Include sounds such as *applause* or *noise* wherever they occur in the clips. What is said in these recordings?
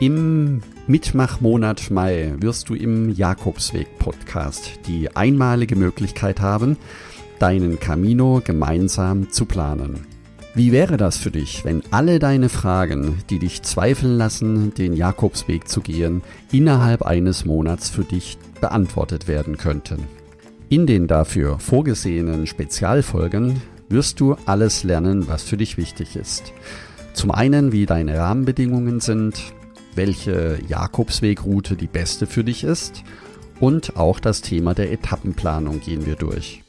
Im Mitmachmonat Mai wirst du im Jakobsweg-Podcast die einmalige Möglichkeit haben, deinen Camino gemeinsam zu planen. Wie wäre das für dich, wenn alle deine Fragen, die dich zweifeln lassen, den Jakobsweg zu gehen, innerhalb eines Monats für dich beantwortet werden könnten? In den dafür vorgesehenen Spezialfolgen wirst du alles lernen, was für dich wichtig ist. Zum einen, wie deine Rahmenbedingungen sind, welche Jakobswegroute die beste für dich ist und auch das Thema der Etappenplanung gehen wir durch.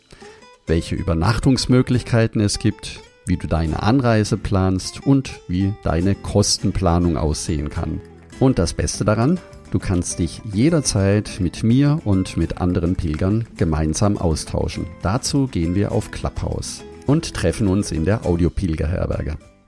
Welche Übernachtungsmöglichkeiten es gibt, wie du deine Anreise planst und wie deine Kostenplanung aussehen kann. Und das Beste daran, du kannst dich jederzeit mit mir und mit anderen Pilgern gemeinsam austauschen. Dazu gehen wir auf Clubhouse und treffen uns in der Audiopilgerherberge.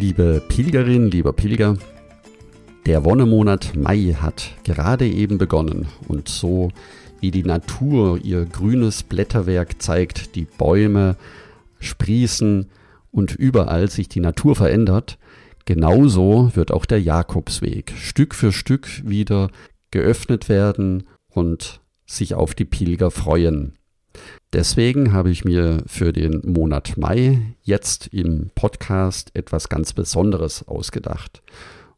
Liebe Pilgerin, lieber Pilger, der Wonnemonat Mai hat gerade eben begonnen und so wie die Natur ihr grünes Blätterwerk zeigt, die Bäume sprießen, und überall sich die Natur verändert, genauso wird auch der Jakobsweg Stück für Stück wieder geöffnet werden und sich auf die Pilger freuen. Deswegen habe ich mir für den Monat Mai jetzt im Podcast etwas ganz Besonderes ausgedacht.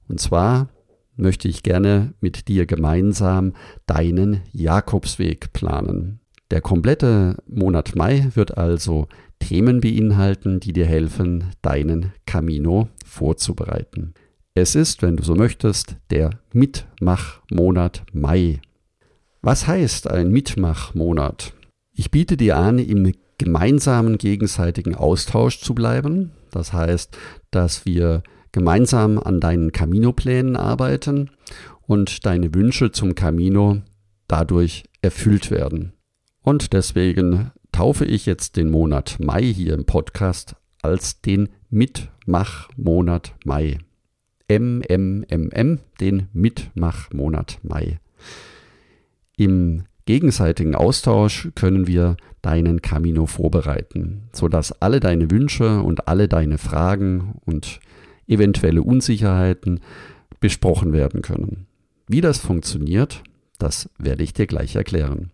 Und zwar möchte ich gerne mit dir gemeinsam deinen Jakobsweg planen. Der komplette Monat Mai wird also Themen beinhalten, die dir helfen, deinen Camino vorzubereiten. Es ist, wenn du so möchtest, der Mitmachmonat Mai. Was heißt ein Mitmachmonat? Ich biete dir an, im gemeinsamen gegenseitigen Austausch zu bleiben. Das heißt, dass wir gemeinsam an deinen Camino-Plänen arbeiten und deine Wünsche zum Camino dadurch erfüllt werden. Und deswegen taufe ich jetzt den Monat Mai hier im Podcast als den Mitmachmonat Mai. MMMM, den Mitmachmonat Mai. Im gegenseitigen Austausch können wir deinen Camino vorbereiten, sodass alle deine Wünsche und alle deine Fragen und eventuelle Unsicherheiten besprochen werden können. Wie das funktioniert, das werde ich dir gleich erklären.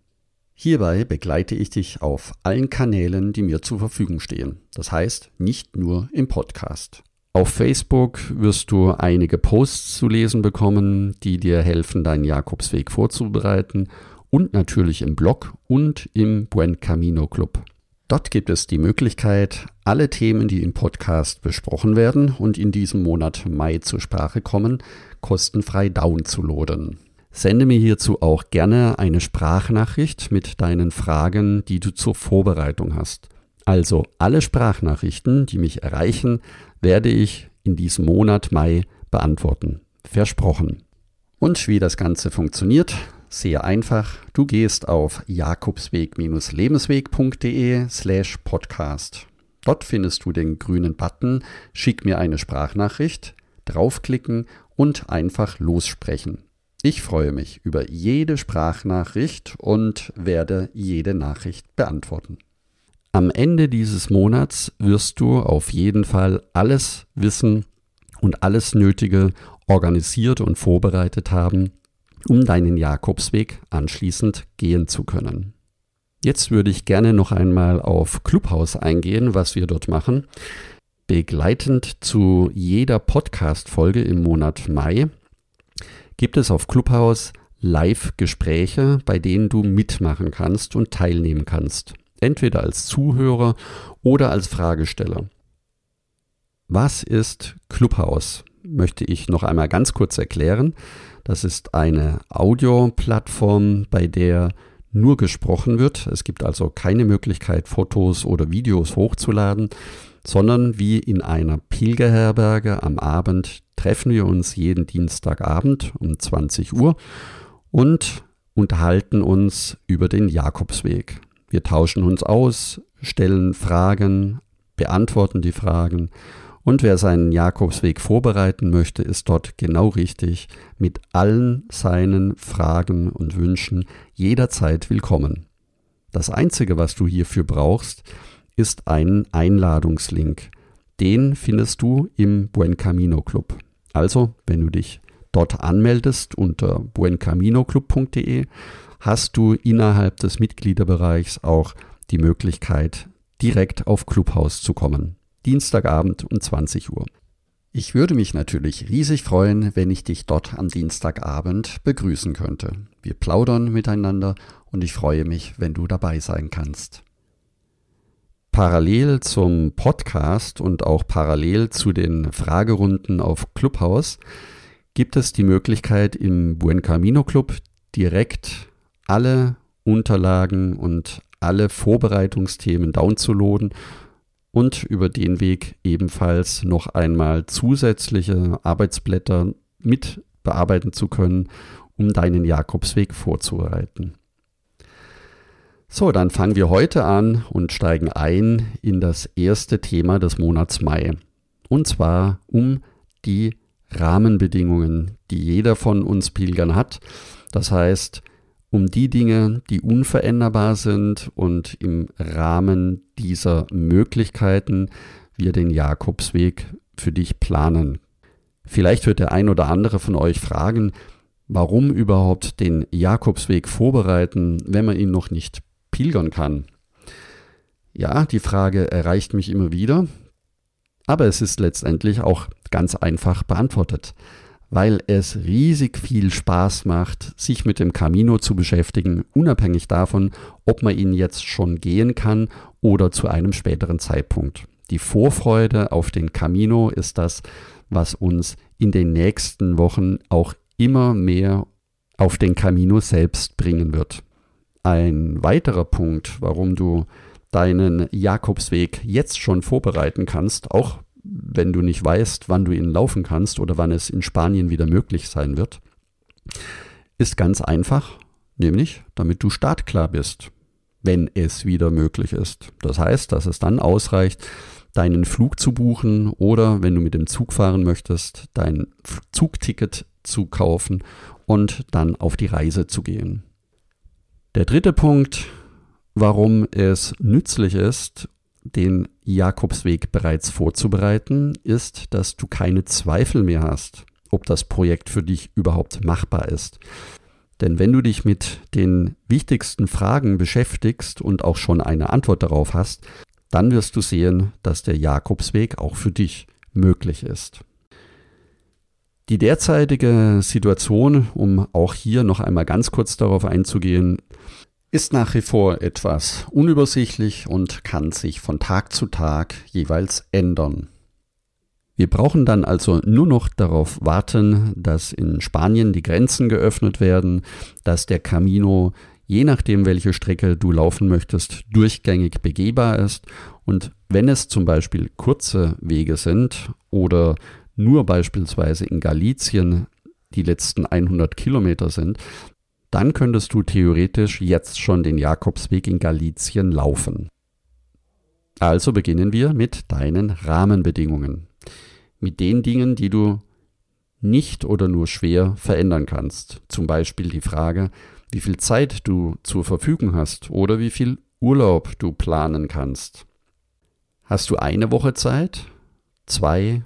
Hierbei begleite ich dich auf allen Kanälen, die mir zur Verfügung stehen. Das heißt, nicht nur im Podcast. Auf Facebook wirst du einige Posts zu lesen bekommen, die dir helfen, deinen Jakobsweg vorzubereiten und natürlich im Blog und im Buen Camino Club. Dort gibt es die Möglichkeit, alle Themen, die im Podcast besprochen werden und in diesem Monat Mai zur Sprache kommen, kostenfrei downzuladen. Sende mir hierzu auch gerne eine Sprachnachricht mit deinen Fragen, die du zur Vorbereitung hast. Also alle Sprachnachrichten, die mich erreichen, werde ich in diesem Monat Mai beantworten. Versprochen. Und wie das Ganze funktioniert, sehr einfach. Du gehst auf jakobsweg-lebensweg.de slash podcast. Dort findest du den grünen Button Schick mir eine Sprachnachricht, draufklicken und einfach lossprechen. Ich freue mich über jede Sprachnachricht und werde jede Nachricht beantworten. Am Ende dieses Monats wirst du auf jeden Fall alles wissen und alles Nötige organisiert und vorbereitet haben, um deinen Jakobsweg anschließend gehen zu können. Jetzt würde ich gerne noch einmal auf Clubhouse eingehen, was wir dort machen. Begleitend zu jeder Podcast-Folge im Monat Mai gibt es auf Clubhouse Live-Gespräche, bei denen du mitmachen kannst und teilnehmen kannst. Entweder als Zuhörer oder als Fragesteller. Was ist Clubhouse? Möchte ich noch einmal ganz kurz erklären. Das ist eine Audioplattform, bei der nur gesprochen wird. Es gibt also keine Möglichkeit, Fotos oder Videos hochzuladen, sondern wie in einer Pilgerherberge am Abend treffen wir uns jeden Dienstagabend um 20 Uhr und unterhalten uns über den Jakobsweg. Wir tauschen uns aus, stellen Fragen, beantworten die Fragen und wer seinen Jakobsweg vorbereiten möchte, ist dort genau richtig, mit allen seinen Fragen und Wünschen jederzeit willkommen. Das Einzige, was du hierfür brauchst, ist ein Einladungslink. Den findest du im Buen Camino Club. Also, wenn du dich dort anmeldest unter buencaminoclub.de, hast du innerhalb des Mitgliederbereichs auch die Möglichkeit, direkt auf Clubhaus zu kommen. Dienstagabend um 20 Uhr. Ich würde mich natürlich riesig freuen, wenn ich dich dort am Dienstagabend begrüßen könnte. Wir plaudern miteinander und ich freue mich, wenn du dabei sein kannst. Parallel zum Podcast und auch parallel zu den Fragerunden auf Clubhouse gibt es die Möglichkeit im Buen Camino Club direkt alle Unterlagen und alle Vorbereitungsthemen downzuladen und über den Weg ebenfalls noch einmal zusätzliche Arbeitsblätter mit bearbeiten zu können, um deinen Jakobsweg vorzubereiten. So, dann fangen wir heute an und steigen ein in das erste Thema des Monats Mai. Und zwar um die Rahmenbedingungen, die jeder von uns Pilgern hat. Das heißt, um die Dinge, die unveränderbar sind und im Rahmen dieser Möglichkeiten wir den Jakobsweg für dich planen. Vielleicht wird der ein oder andere von euch fragen, warum überhaupt den Jakobsweg vorbereiten, wenn man ihn noch nicht pilgern kann. Ja, die Frage erreicht mich immer wieder, aber es ist letztendlich auch ganz einfach beantwortet weil es riesig viel Spaß macht, sich mit dem Camino zu beschäftigen, unabhängig davon, ob man ihn jetzt schon gehen kann oder zu einem späteren Zeitpunkt. Die Vorfreude auf den Camino ist das, was uns in den nächsten Wochen auch immer mehr auf den Camino selbst bringen wird. Ein weiterer Punkt, warum du deinen Jakobsweg jetzt schon vorbereiten kannst, auch wenn du nicht weißt, wann du ihn laufen kannst oder wann es in Spanien wieder möglich sein wird, ist ganz einfach, nämlich damit du startklar bist, wenn es wieder möglich ist. Das heißt, dass es dann ausreicht, deinen Flug zu buchen oder wenn du mit dem Zug fahren möchtest, dein Zugticket zu kaufen und dann auf die Reise zu gehen. Der dritte Punkt, warum es nützlich ist den Jakobsweg bereits vorzubereiten, ist, dass du keine Zweifel mehr hast, ob das Projekt für dich überhaupt machbar ist. Denn wenn du dich mit den wichtigsten Fragen beschäftigst und auch schon eine Antwort darauf hast, dann wirst du sehen, dass der Jakobsweg auch für dich möglich ist. Die derzeitige Situation, um auch hier noch einmal ganz kurz darauf einzugehen, ist nach wie vor etwas unübersichtlich und kann sich von Tag zu Tag jeweils ändern. Wir brauchen dann also nur noch darauf warten, dass in Spanien die Grenzen geöffnet werden, dass der Camino, je nachdem welche Strecke du laufen möchtest, durchgängig begehbar ist und wenn es zum Beispiel kurze Wege sind oder nur beispielsweise in Galicien die letzten 100 Kilometer sind, dann könntest du theoretisch jetzt schon den Jakobsweg in Galizien laufen. Also beginnen wir mit deinen Rahmenbedingungen. Mit den Dingen, die du nicht oder nur schwer verändern kannst. Zum Beispiel die Frage, wie viel Zeit du zur Verfügung hast oder wie viel Urlaub du planen kannst. Hast du eine Woche Zeit, zwei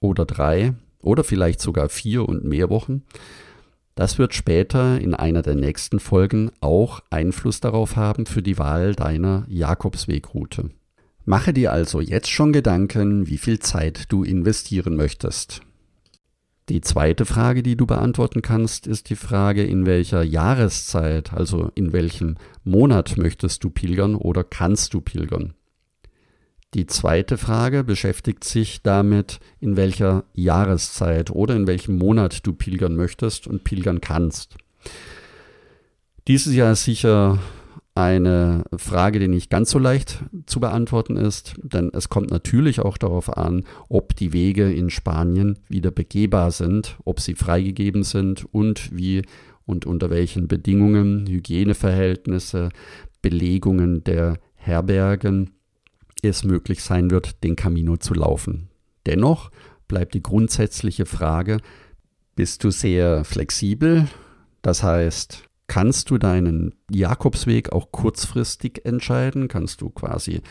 oder drei oder vielleicht sogar vier und mehr Wochen? Das wird später in einer der nächsten Folgen auch Einfluss darauf haben für die Wahl deiner Jakobswegroute. Mache dir also jetzt schon Gedanken, wie viel Zeit du investieren möchtest. Die zweite Frage, die du beantworten kannst, ist die Frage, in welcher Jahreszeit, also in welchem Monat möchtest du pilgern oder kannst du pilgern. Die zweite Frage beschäftigt sich damit, in welcher Jahreszeit oder in welchem Monat du pilgern möchtest und pilgern kannst. Dies ist ja sicher eine Frage, die nicht ganz so leicht zu beantworten ist, denn es kommt natürlich auch darauf an, ob die Wege in Spanien wieder begehbar sind, ob sie freigegeben sind und wie und unter welchen Bedingungen, Hygieneverhältnisse, Belegungen der Herbergen es möglich sein wird, den Camino zu laufen. Dennoch bleibt die grundsätzliche Frage, bist du sehr flexibel? Das heißt, kannst du deinen Jakobsweg auch kurzfristig entscheiden? Kannst du quasi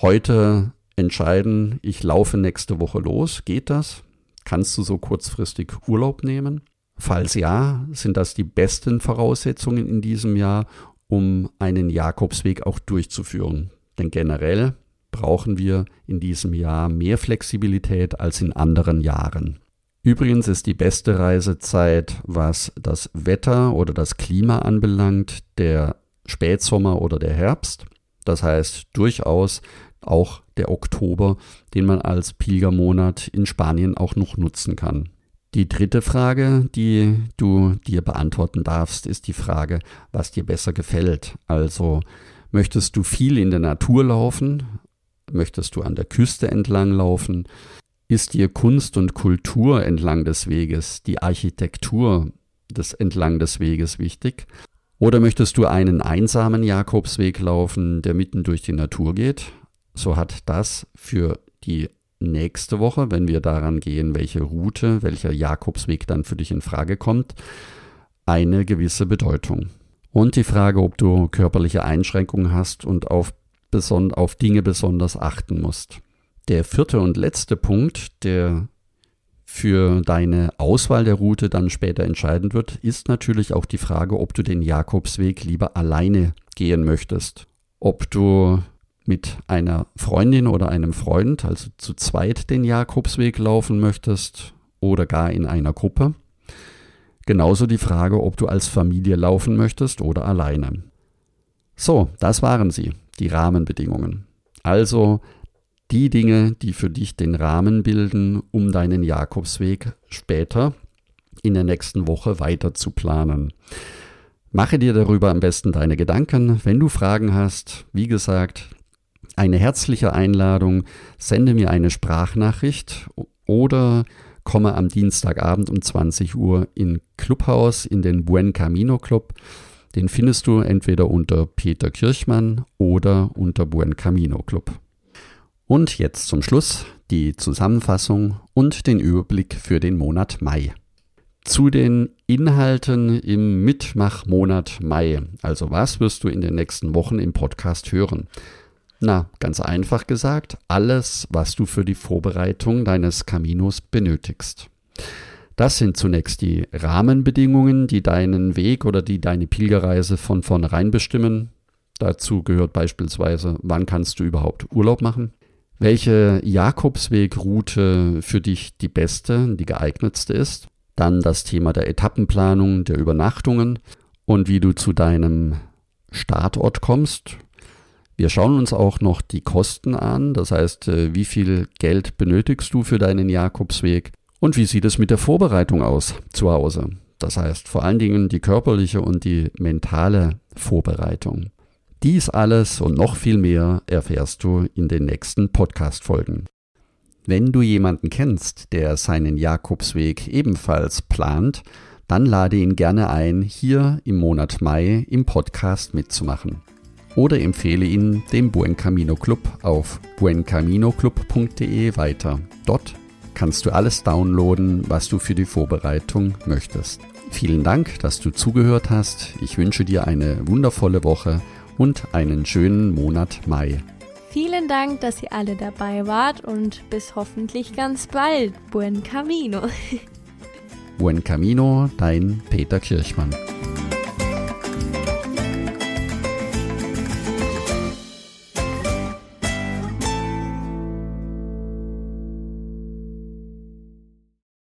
heute entscheiden, ich laufe nächste Woche los? Geht das? Kannst du so kurzfristig Urlaub nehmen? Falls ja, sind das die besten Voraussetzungen in diesem Jahr, um einen Jakobsweg auch durchzuführen. Denn generell brauchen wir in diesem Jahr mehr Flexibilität als in anderen Jahren. Übrigens ist die beste Reisezeit, was das Wetter oder das Klima anbelangt, der Spätsommer oder der Herbst. Das heißt durchaus auch der Oktober, den man als Pilgermonat in Spanien auch noch nutzen kann. Die dritte Frage, die du dir beantworten darfst, ist die Frage, was dir besser gefällt. Also möchtest du viel in der Natur laufen? Möchtest du an der Küste entlang laufen? Ist dir Kunst und Kultur entlang des Weges, die Architektur des entlang des Weges wichtig? Oder möchtest du einen einsamen Jakobsweg laufen, der mitten durch die Natur geht? So hat das für die nächste Woche, wenn wir daran gehen, welche Route, welcher Jakobsweg dann für dich in Frage kommt, eine gewisse Bedeutung. Und die Frage, ob du körperliche Einschränkungen hast und auf, auf Dinge besonders achten musst. Der vierte und letzte Punkt, der für deine Auswahl der Route dann später entscheidend wird, ist natürlich auch die Frage, ob du den Jakobsweg lieber alleine gehen möchtest. Ob du mit einer Freundin oder einem Freund, also zu zweit den Jakobsweg laufen möchtest oder gar in einer Gruppe. Genauso die Frage, ob du als Familie laufen möchtest oder alleine. So, das waren sie, die Rahmenbedingungen. Also die Dinge, die für dich den Rahmen bilden, um deinen Jakobsweg später in der nächsten Woche weiter zu planen. Mache dir darüber am besten deine Gedanken. Wenn du Fragen hast, wie gesagt, eine herzliche Einladung, sende mir eine Sprachnachricht oder komme am Dienstagabend um 20 Uhr in Clubhaus in den Buen Camino Club. Den findest du entweder unter Peter Kirchmann oder unter Buen Camino Club. Und jetzt zum Schluss die Zusammenfassung und den Überblick für den Monat Mai. Zu den Inhalten im Mitmachmonat Mai. Also was wirst du in den nächsten Wochen im Podcast hören? Na, ganz einfach gesagt, alles, was du für die Vorbereitung deines Caminos benötigst. Das sind zunächst die Rahmenbedingungen, die deinen Weg oder die deine Pilgerreise von vornherein bestimmen. Dazu gehört beispielsweise, wann kannst du überhaupt Urlaub machen? welche Jakobswegroute für dich die beste, die geeignetste ist. Dann das Thema der Etappenplanung, der Übernachtungen und wie du zu deinem Startort kommst. Wir schauen uns auch noch die Kosten an, das heißt, äh, wie viel Geld benötigst du für deinen Jakobsweg und wie sieht es mit der Vorbereitung aus zu Hause. Das heißt vor allen Dingen die körperliche und die mentale Vorbereitung. Dies alles und noch viel mehr erfährst du in den nächsten Podcast-Folgen. Wenn du jemanden kennst, der seinen Jakobsweg ebenfalls plant, dann lade ihn gerne ein, hier im Monat Mai im Podcast mitzumachen. Oder empfehle ihn dem Buen Camino Club auf buencaminoclub.de weiter. Dort kannst du alles downloaden, was du für die Vorbereitung möchtest. Vielen Dank, dass du zugehört hast. Ich wünsche dir eine wundervolle Woche und einen schönen Monat Mai. Vielen Dank, dass ihr alle dabei wart und bis hoffentlich ganz bald. Buen Camino. *laughs* Buen Camino, dein Peter Kirchmann.